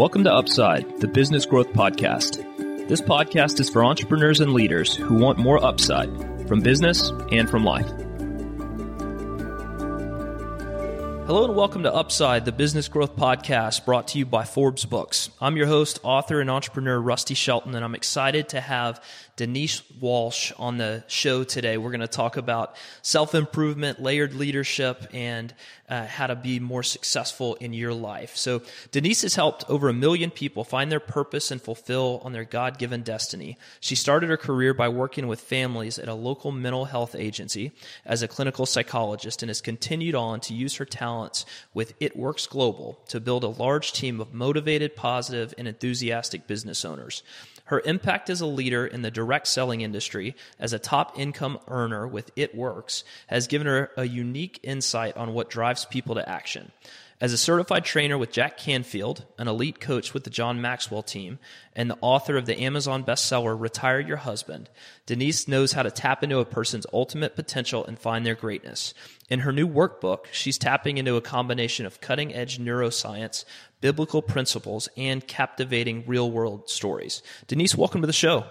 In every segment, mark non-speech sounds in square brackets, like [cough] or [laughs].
Welcome to Upside, the business growth podcast. This podcast is for entrepreneurs and leaders who want more upside from business and from life. Hello and welcome to Upside, the business growth podcast brought to you by Forbes Books. I'm your host, author, and entrepreneur Rusty Shelton, and I'm excited to have Denise Walsh on the show today. We're going to talk about self improvement, layered leadership, and uh, how to be more successful in your life. So, Denise has helped over a million people find their purpose and fulfill on their God given destiny. She started her career by working with families at a local mental health agency as a clinical psychologist and has continued on to use her with It Works Global to build a large team of motivated, positive, and enthusiastic business owners. Her impact as a leader in the direct selling industry as a top income earner with It Works has given her a unique insight on what drives people to action. As a certified trainer with Jack Canfield, an elite coach with the John Maxwell team, and the author of the Amazon bestseller Retire Your Husband, Denise knows how to tap into a person's ultimate potential and find their greatness. In her new workbook, she's tapping into a combination of cutting edge neuroscience, biblical principles, and captivating real world stories. Denise, welcome to the show.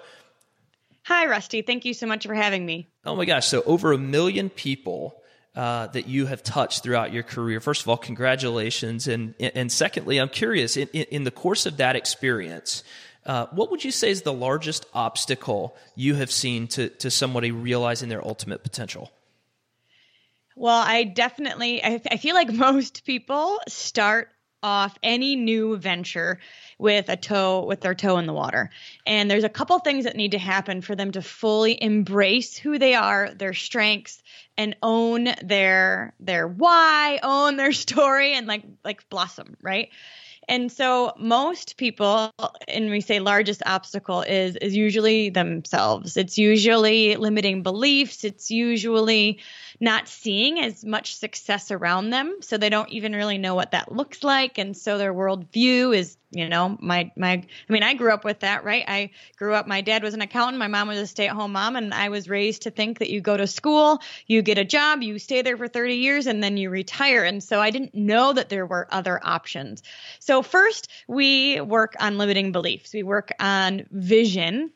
Hi, Rusty. Thank you so much for having me. Oh my gosh. So, over a million people uh, that you have touched throughout your career. First of all, congratulations, and and secondly, I'm curious in, in the course of that experience. Uh, what would you say is the largest obstacle you have seen to, to somebody realizing their ultimate potential? Well, I definitely, I, I feel like [laughs] most people start off any new venture with a toe with their toe in the water. And there's a couple things that need to happen for them to fully embrace who they are, their strengths and own their their why, own their [laughs] story and like like blossom, right? And so most people, and we say largest obstacle is is usually themselves. It's usually limiting beliefs. It's usually not seeing as much success around them, so they don't even really know what that looks like, and so their worldview is, you know, my my. I mean, I grew up with that, right? I grew up. My dad was an accountant. My mom was a stay-at-home mom, and I was raised to think that you go to school, you get a job, you stay there for 30 years, and then you retire. And so I didn't know that there were other options. So first, we work on limiting beliefs. We work on vision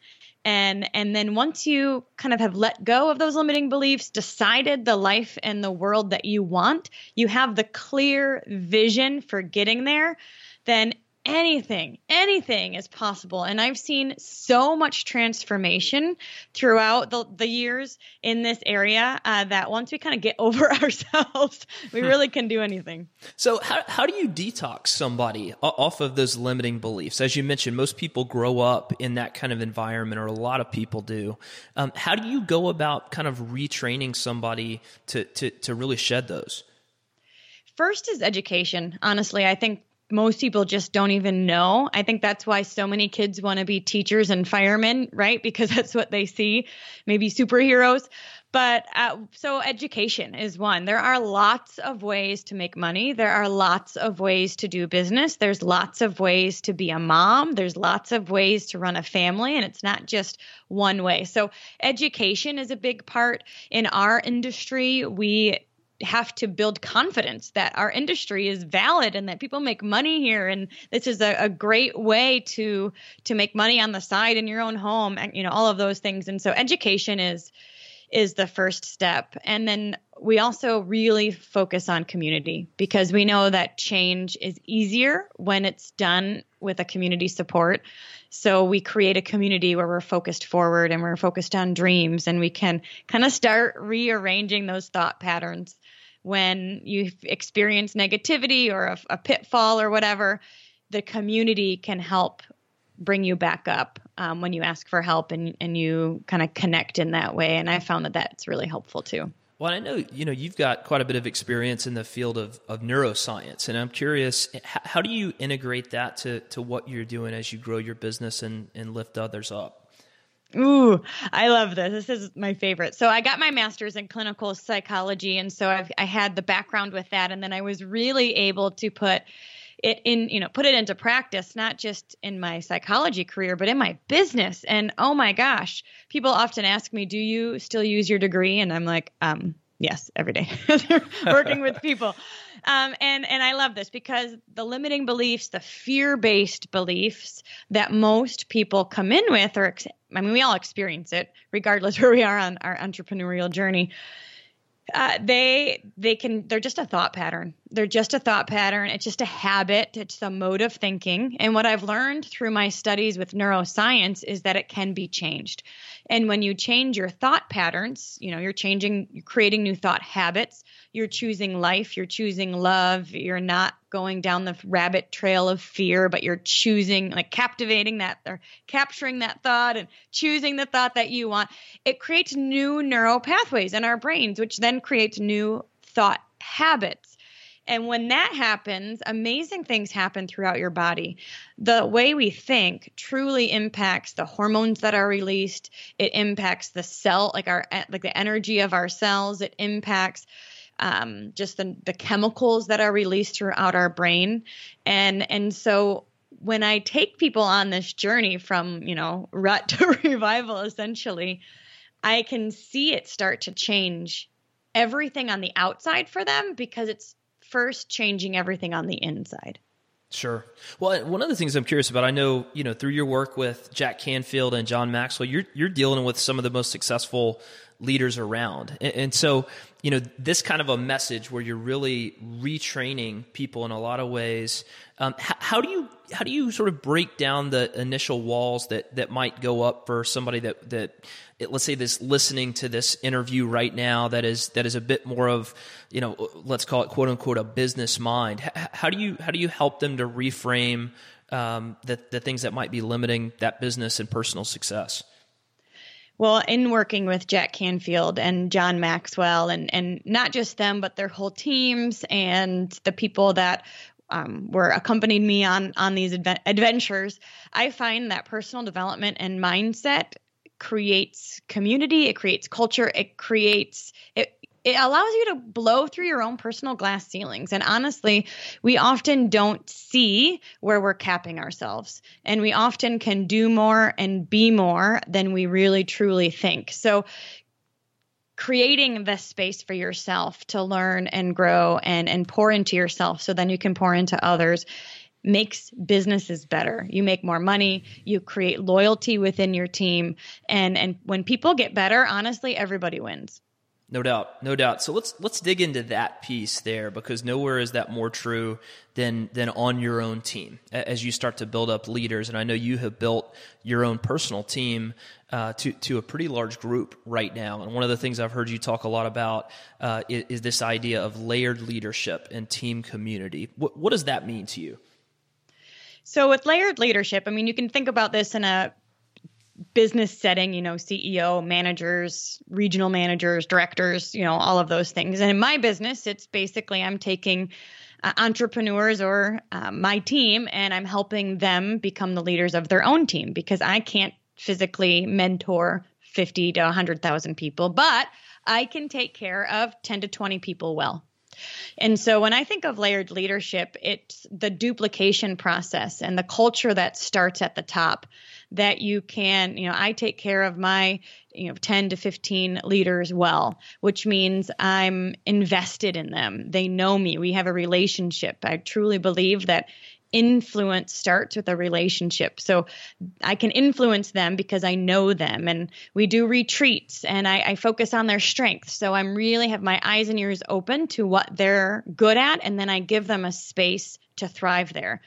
and and then once you kind of have let go of those limiting beliefs decided the life and the world that you want you have the clear vision for getting there then anything, anything is possible. And I've seen so much transformation throughout the, the years in this area uh, that once we kind of get [laughs] over ourselves, we hmm. really can do anything. So, how, how do you detox somebody off of those limiting beliefs? As you mentioned, most people grow up in that kind of environment, or a lot of people do. Um, how do you go about kind of retraining somebody to, to, to really shed those? First is education. Honestly, I think most people just don't even know. I think that's why so many kids want to be teachers and firemen, right? Because [laughs] that's what they see, maybe superheroes. But uh, so education is one. There are lots of ways to make money. There are lots of ways to do business. There's lots of ways to be a mom. There's lots of ways to run a family, and it's not just one way. So education is a big part in our industry. We have to build confidence that our industry is valid and that people make money here. And this is a, a, great way to to make money on the side in your own home and you know all of those things. And so education is is the first step. And then we also really focus on community because we know that change is easier when it's done with a community support. So we create a community where we're focused forward and we're focused on dreams and we can kind of start rearranging those thought patterns when you experience negativity or a, a pitfall or whatever, the community can help bring you back up um, when you ask for help and, and you kind of connect in that way. And I found that that's really helpful too. Well, I know you know you've got quite a bit of experience in the field of, of neuroscience, and I'm curious, how do you integrate that to, to what you're doing as you grow your business and, and lift others up? Ooh, I love this. This is my favorite. So I got my master's in clinical psychology, and so I've, I had the background with that, and then I was really able to put it in, you know, put it into practice, not just in my psychology career, but in my business. And oh my gosh, people often ask me, "Do you still use your degree?" And I'm like, um, Yes, every day. [laughs] working with people. Um, and and I love this because the limiting beliefs, the fear-based beliefs that most people come in with, or I mean, we all experience it, regardless [laughs] where we are on our entrepreneurial journey. Uh, they they can they're just a thought pattern. They're just a thought pattern. It's just a habit. It's a mode of thinking. And what i've learned through my studies with neuroscience is that it can be changed. And when you change your thought patterns you know you're changing you're creating new thought habits. You're choosing life. You're choosing love. You're not going down the rabbit trail of fear, but you're choosing, like captivating that or capturing that thought and choosing the thought that you want. It creates new neural pathways in our brains, which then creates new thought habits. And when that happens, amazing things happen throughout your body. The way we think truly impacts the hormones that are released. It impacts the cell, like our like the energy of our cells. It impacts um, just the, the chemicals that are released throughout our brain. And, and so when I take people on this journey from, you know, rut [laughs] to revival, essentially, I can see it start to change everything on the outside for them because it's first changing everything on the inside. Sure. Well, one of the things I'm curious about, I know, you know, through your work with Jack Canfield and John Maxwell, you're you're dealing with some of the most successful leaders around. And, and, so, you know, this kind of a message where you're really retraining people in a lot of ways. Um, how, how, do you how do you sort of break down the initial walls that that might go up for somebody that that let's say this listening to this interview right now that is that is a bit more of you know let's call it quote unquote a business mind. How, how do you how do you help them to reframe um, the the things that might be limiting that business and personal success? Well, in working with Jack Canfield and John Maxwell, and and not just them, but their whole teams and the people that um, were accompanied me on on these adve- adventures, I find that personal development and mindset creates community. It creates culture. It creates it it allows you to blow through your own personal glass ceilings. And honestly, we often don't see where we're capping ourselves. And we often can do more and be more than we really truly think. So, creating the space for yourself to learn and grow and, and pour into yourself so then you can pour into others makes businesses better. You make more money, you create loyalty within your team and and when people get better, honestly everybody wins. No doubt, no doubt. So let's let's dig into that piece there because nowhere is that more true than than on your own team as you start to build up leaders. And I know you have built your own personal team uh, to to a pretty large group right now. And one of the things I've heard you talk a lot about uh, is, is, this idea of layered leadership and team community. What what does that mean to you? So with layered leadership, I mean you can think about this in a business setting, you know, CEO, managers, regional managers, directors, you know, all of those things. And in my business, it's basically I'm taking uh, entrepreneurs or uh, my team and I'm helping them become the leaders of their own team because I can't physically mentor 50 to 100,000 people, but I can take care of 10 to 20 people well. And so when I think of layered leadership, it's the duplication process and the culture that starts at the top that you can, you know, I take care of my, you know, 10 to 15 leaders well, which means I'm invested in them. They know me. We have a relationship. I truly believe that influence starts with a relationship. So I can influence them because I know them. And we do retreats and I, I, focus on their strengths. So I'm really have my eyes and ears open to what they're good at. And then I give them a space to thrive there.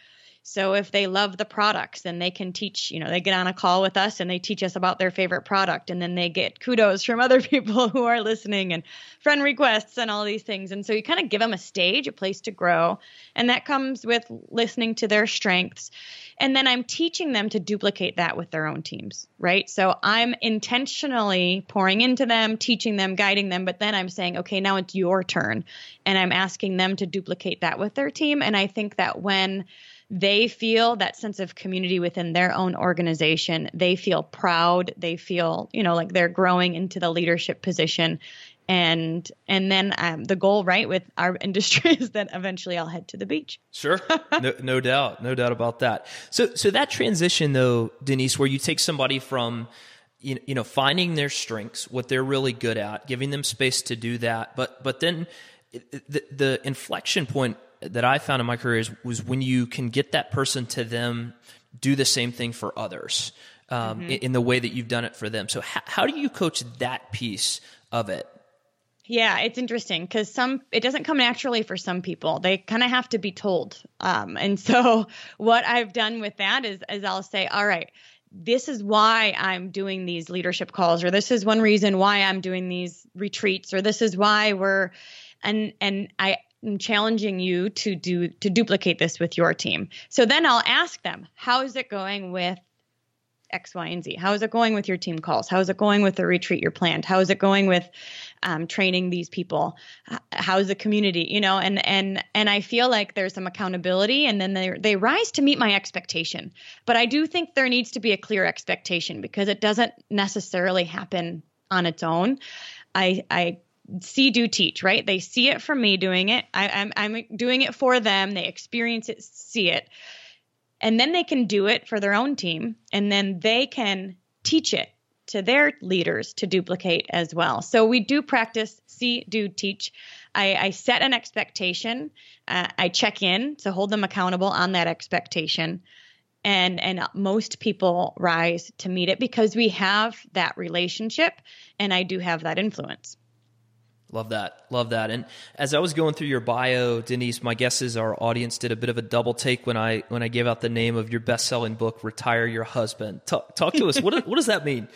So if they love the products, then they can teach, you know, they get on a call with us and they teach us about their favorite product. And then they get kudos from [laughs] other people who are listening and friend requests and all these things. And so you kind of give them a stage, a place to grow. And that comes with listening to their strengths. And then I'm teaching them to duplicate that with their own teams, right? So I'm intentionally pouring into them, teaching them, guiding them, but then I'm saying, okay, now it's your turn. And I'm asking them to duplicate that with their team. And I think that when they feel that sense of community within their own organization. They feel proud. They feel, you know, like they're growing into the leadership position. And and then um, the goal, right, with our [laughs] industry is that eventually I'll head to the beach. Sure, [laughs] no, no doubt, no doubt about that. So so that transition though, Denise, where you take somebody from you, you know finding their strengths, what they're really good at, giving them space to do that. But but then the, the inflection point that I found in my career is, was when you can get that person to them do the same thing for others um, mm-hmm. in, in, the way that you've done it for them. So how, how do you coach that piece of it? Yeah, it's interesting because some it doesn't come naturally for some people. They kind of have to be told. Um, and [laughs] so what I've done with that is is I'll say, all right, this is why I'm doing these leadership calls, or this is one reason why I'm doing these retreats, or this is why we're and and I am challenging you to do to duplicate this with your team. So then I'll ask them, how is it going with X, Y, and Z? How is it going with your team calls? How is it going with the retreat you're planned? How is it going with um, training these people? How is the community? You know, and and and I feel like there's some accountability, and then they they rise to meet my expectation. But I do think there needs to be a clear expectation because it doesn't necessarily happen on its own. I I see do teach right? They see it from me doing it. I, I'm, I'm doing it for them. They experience it see it. And then they can do it for their own team and then they can teach it to their leaders to duplicate as well. So we do practice see do teach. I, I set an expectation. Uh, i check in to hold them accountable on that expectation. And and most people rise to meet it because we have that relationship and i do have that influence Love that. Love that. And as I was going through your bio, Denise, my guess is our audience did a bit of a double take when I when I gave out the name of your best-selling book, Retire Your Husband. Talk, talk to us. what [laughs] what does that mean?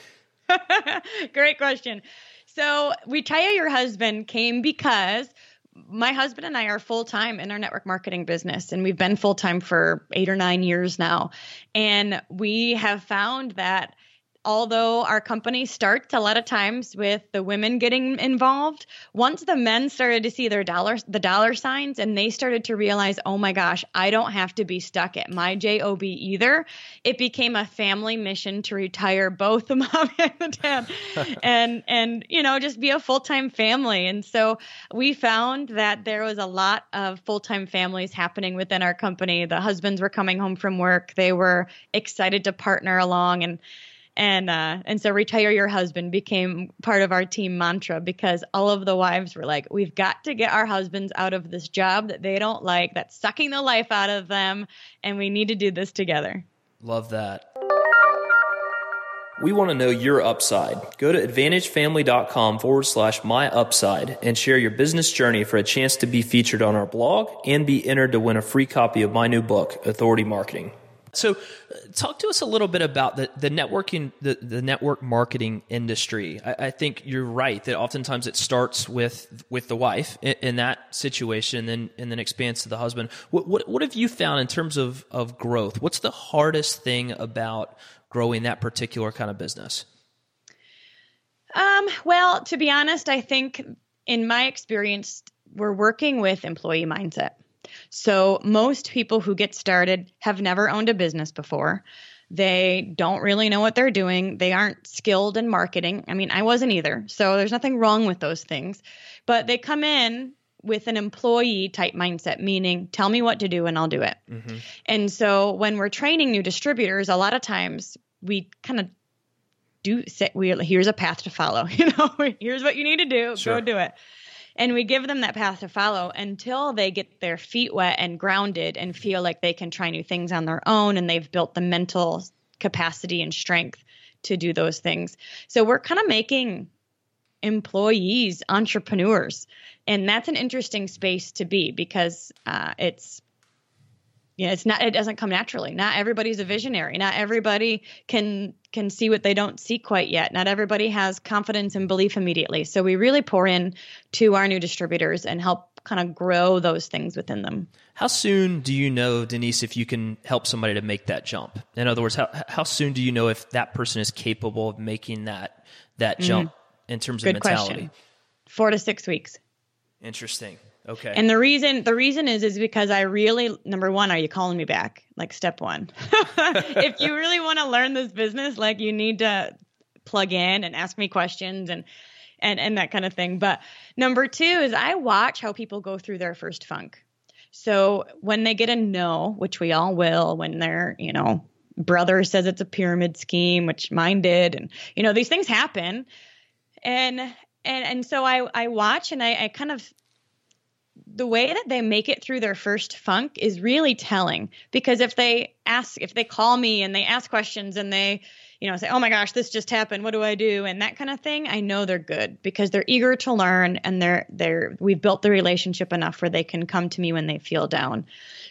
[laughs] Great question. So, Retire Your Husband came because my husband and I are full time in our network marketing business, and we've been full time for eight or nine years now. And we have found that although our company starts a lot of times with the women getting involved once the men started to see their dollars the dollar signs and they started to realize oh my gosh i don't have to be stuck at my job either it became a family mission to retire both the [laughs] mom and the dad [laughs] and and you know just be a full-time family. And so we found that there was a lot of full-time families happening within our company. The husbands were coming home from work. They were excited to partner along and and uh, and so retire your husband became part of our team mantra because all of the wives were like we've got to get our husbands out of this job that they don't like that's sucking the life out of them and we need to do this together love that we want to know your upside. Go to advantagefamily.com forward slash my upside and share your business journey for a chance to be featured on our blog and be entered to win a free copy of my new book, Authority Marketing. So, uh, talk to us a little bit about the, the networking, the, the network marketing industry. I, I, think you're right that oftentimes it starts with with the wife in, in, that situation, and then and then expands to the husband. What, what what have you found in terms of of growth? What's the hardest thing about growing that particular kind of business? Um, well, to be honest, I think in my experience, we're working with employee mindset. So, most people who get started have never owned a business before. They don't really know what they're doing. They aren't skilled in marketing. I mean, I wasn't either. So, there's nothing wrong with those things. But they come in with an employee type mindset, meaning tell me what to do and I'll do it. Mm-hmm. And so, when we're training new distributors, a lot of times we kind of do say, we, here's a path to follow. [laughs] You know, [laughs] here's what you need to do. Sure. Go do it. And we give them that path to follow until they get their feet wet and grounded and feel like they can try new things on their own and they've built the mental capacity and strength to do those things. So we're kind of making employees entrepreneurs. And that's an interesting space to be because uh, it's you know, it's not it doesn't come naturally. Not everybody's a visionary. Not everybody can can see what they don't see quite yet. Not everybody has confidence and belief immediately. So we really pour in to our new distributors and help kind of grow those things within them. How soon do you know, Denise, if you can help somebody to make that jump? In other words, how how soon do you know if that person is capable of making that that mm-hmm. jump mm-hmm. in terms Good of mentality? Question. Four to six weeks. Interesting. Okay. And the reason the reason is is because I really number one, are you calling me back? Like step one. [laughs] if you really want to learn this business, like you need to plug in and ask me questions and and and that kind of thing. But number two is I watch how people go through their first funk. So when they get a no, which we all will when they're, you know, brother says it's a pyramid scheme, which mine did. And, you know, these things happen. And, and, and so I, I watch and I, I kind of the way that they make it through their first funk is really telling because if they ask if they call me and they ask questions and they you know say oh my gosh this just happened. What do i do? and that kind of thing i know they're good because they're eager to learn and they're they're we've built the relationship enough where they can come to me when they feel down.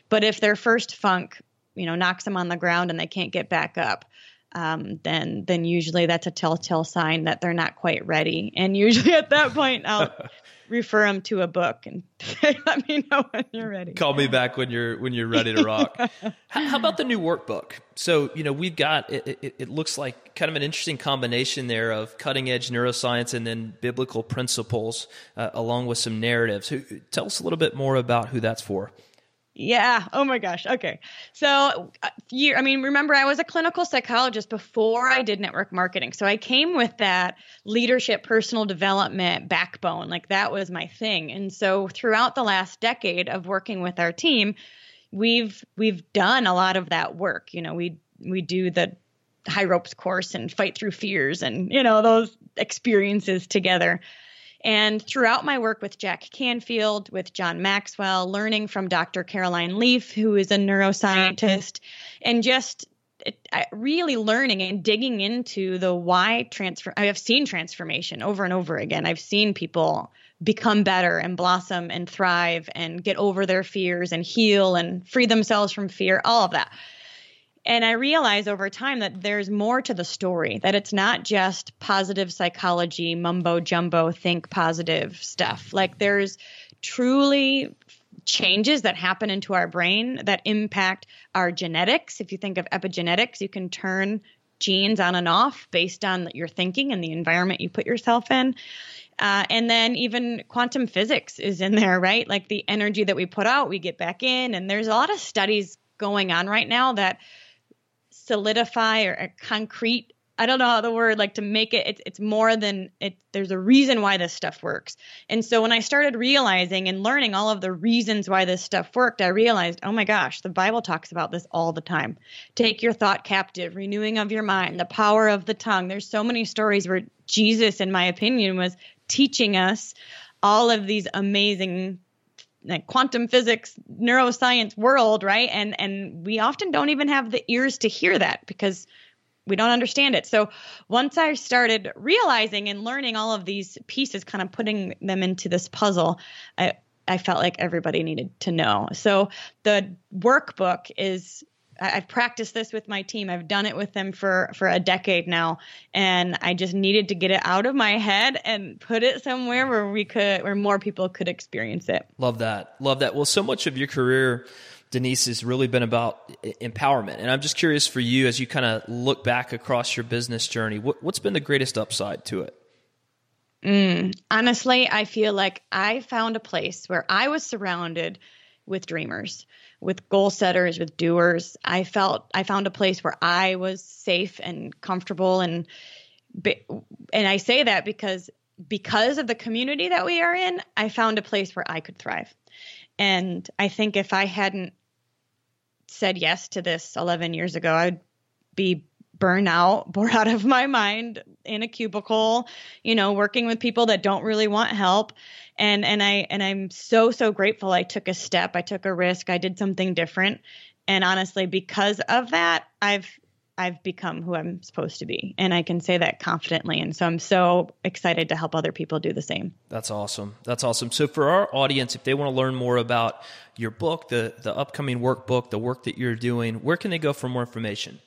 But if their first funk you know knocks them on the ground and they can't get back up um, then then usually that's a telltale sign that they're not quite ready and usually at that point i'll [laughs] refer them to a book and say, [laughs] let me know when you're ready. Call me back when you're when you're ready to rock. [laughs] how, about the new workbook? So you know we've got it, it, it, looks like kind of an interesting combination there of cutting edge neuroscience and then biblical principles uh, along with some narratives. Who, tell us a little bit more about who that's for. Yeah. Oh my gosh. Okay. So, uh. I mean, remember, I was a clinical psychologist before I did network marketing. So I came with that leadership, personal development backbone. Like that was my thing. And so throughout the last decade of working with our team, we've we've done a lot of that work. You know, we we do the high ropes course and fight through fears and you know those experiences together. And throughout my work with Jack Canfield, with John Maxwell, learning from Dr. Caroline Leaf, who is a neuroscientist, and just really learning and digging into the why transfer. I have seen transformation over and over again. I've seen people become better and blossom and thrive and get over their fears and heal and free themselves from fear, all of that. And I realize over time that there's more to the story, that it's not just positive psychology, mumbo jumbo, think positive stuff. Like there's truly changes that happen into our brain that impact our genetics. If you think of epigenetics, you can turn genes on and off based on your thinking and the environment you put yourself in. Uh, and then even quantum physics is in there, right? Like the energy that we put out, we get back in. And there's a lot of studies going on right now that solidify or a concrete I don't know how the word like to make it it's it's more than it there's a reason why this stuff works. And so when I started realizing and learning all of the reasons why this stuff worked, I realized, oh my gosh, the Bible talks about this all the time. Take your thought captive, renewing of your mind, the power of the tongue. There's so many stories where Jesus in my opinion was teaching us all of these amazing like quantum physics neuroscience world right? And and we often don't even have the ears to hear that because we don't understand it. So once i started realizing and learning all of these pieces kind of putting them into this puzzle i i felt like everybody needed to know. So the workbook is I've practiced this with my team. I've done it with them for for a decade now, and I just needed to get it out of my head and put it somewhere where we could, where more people could experience it. Love that. Love that. Well, so much of your career. Denise has really been about empowerment. And I'm just curious for you as you kind of look back across your business journey, what, has been the greatest upside to it? Mm, honestly, I feel like I found a place where I was surrounded with dreamers with goal setters, with doers. I felt I found a place where I was safe and comfortable and and I say that because because of the community that we are in, I found a place where I could thrive. And I think if I hadn't said yes to this 11 years ago, I'd be burn out, [laughs] bored out of my mind in a cubicle, you know, working with people that don't really want help. And and I and I'm so so grateful I took a step, I took a risk, I did something different. And honestly, because of that, I've I've become who I'm supposed to be. And I can say that confidently. And so I'm so excited to help other people do the same. That's awesome. That's awesome. So for our audience, if they want to learn more about your book, the the upcoming workbook, the work that you're doing, where can they go for more information?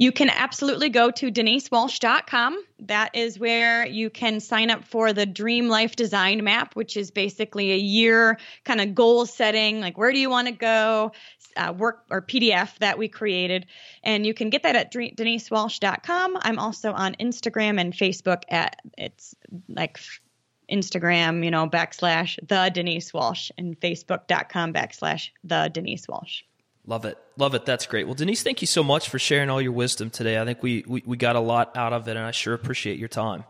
You can absolutely go to denisewalsh.com. That is where you can sign up for the Dream Life Design Map, which is basically a year kind of goal setting, like where do you want to go, uh, work or PDF that we created. And you can get that at denisewalsh.com. I'm also on Instagram and Facebook at it's like Instagram, you know, backslash the Denise Walsh and Facebook.com backslash the Denise Walsh. Love it. Love it. That's great. Well, Denise, thank you so much for sharing all your wisdom today. I think we, we, we got a lot out of it, and I sure appreciate your time.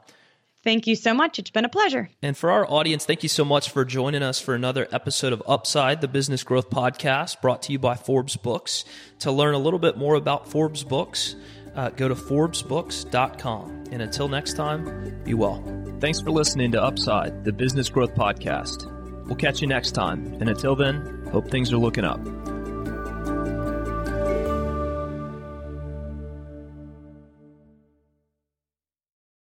Thank you so much. It's been a pleasure. And for our audience, thank you so much for joining us for another episode of Upside, the Business Growth Podcast, brought to you by Forbes Books. To learn a little bit more about Forbes Books, uh, go to ForbesBooks.com. And until next time, be well. Thanks for listening to Upside, the Business Growth Podcast. We'll catch you next time. And until then, hope things are looking up.